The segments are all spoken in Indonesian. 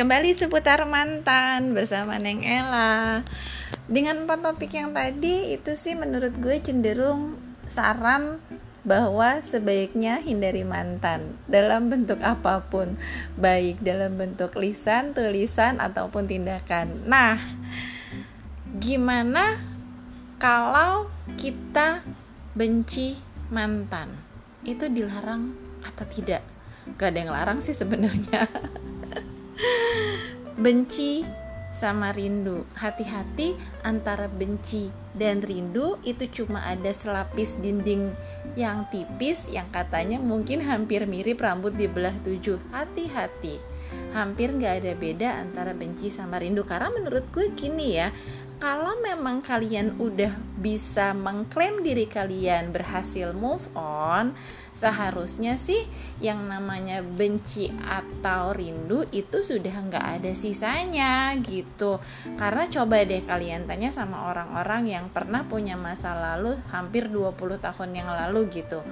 Kembali seputar mantan bersama Neng Ella Dengan empat topik yang tadi itu sih menurut gue cenderung saran bahwa sebaiknya hindari mantan dalam bentuk apa pun Baik dalam bentuk lisan, tulisan, ataupun tindakan Nah, gimana kalau kita benci mantan? Itu dilarang atau tidak? Gak ada yang larang sih sebenarnya benci sama rindu. Hati-hati antara benci dan rindu itu cuma ada selapis dinding yang tipis yang katanya mungkin hampir mirip rambut di belah tujuh. Hati-hati. Hampir nggak ada beda antara benci sama rindu karena menurut gue gini ya kalau memang kalian udah bisa mengklaim diri kalian berhasil move on, seharusnya sih yang namanya benci atau rindu itu sudah nggak ada sisanya gitu. Karena coba deh kalian tanya sama orang-orang yang pernah punya masa lalu hampir 20 tahun yang lalu gitu.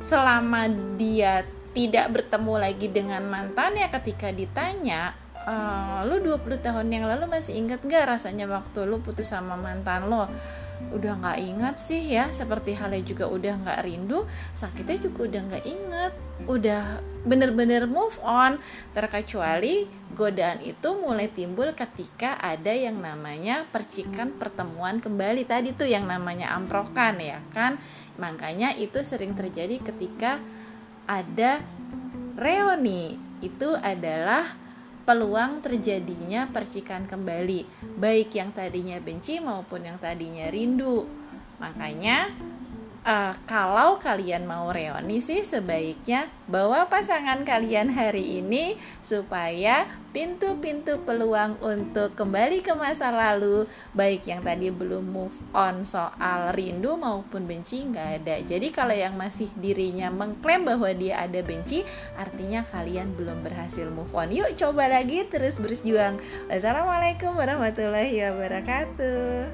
Selama dia tidak bertemu lagi dengan mantannya ketika ditanya uh, lu 20 tahun yang lalu masih inget gak rasanya waktu lu putus sama mantan lo? Udah nggak ingat sih ya seperti halnya juga udah nggak rindu sakitnya juga udah nggak inget udah bener-bener move on. Terkecuali godaan itu mulai timbul ketika ada yang namanya percikan pertemuan kembali. Tadi tuh yang namanya amprokan ya kan? Makanya itu sering terjadi ketika ada reuni itu adalah peluang terjadinya percikan kembali, baik yang tadinya benci maupun yang tadinya rindu. Makanya uh, kalau kalian mau reuni sih sebaiknya bawa pasangan kalian hari ini supaya pintu-pintu peluang untuk kembali ke masa lalu baik yang tadi belum move on soal rindu maupun benci nggak ada. Jadi kalau yang masih dirinya mengklaim bahwa dia ada benci artinya kalian belum berhasil move on. Yuk coba lagi terus berjuang. Wassalamualaikum warahmatullahi wabarakatuh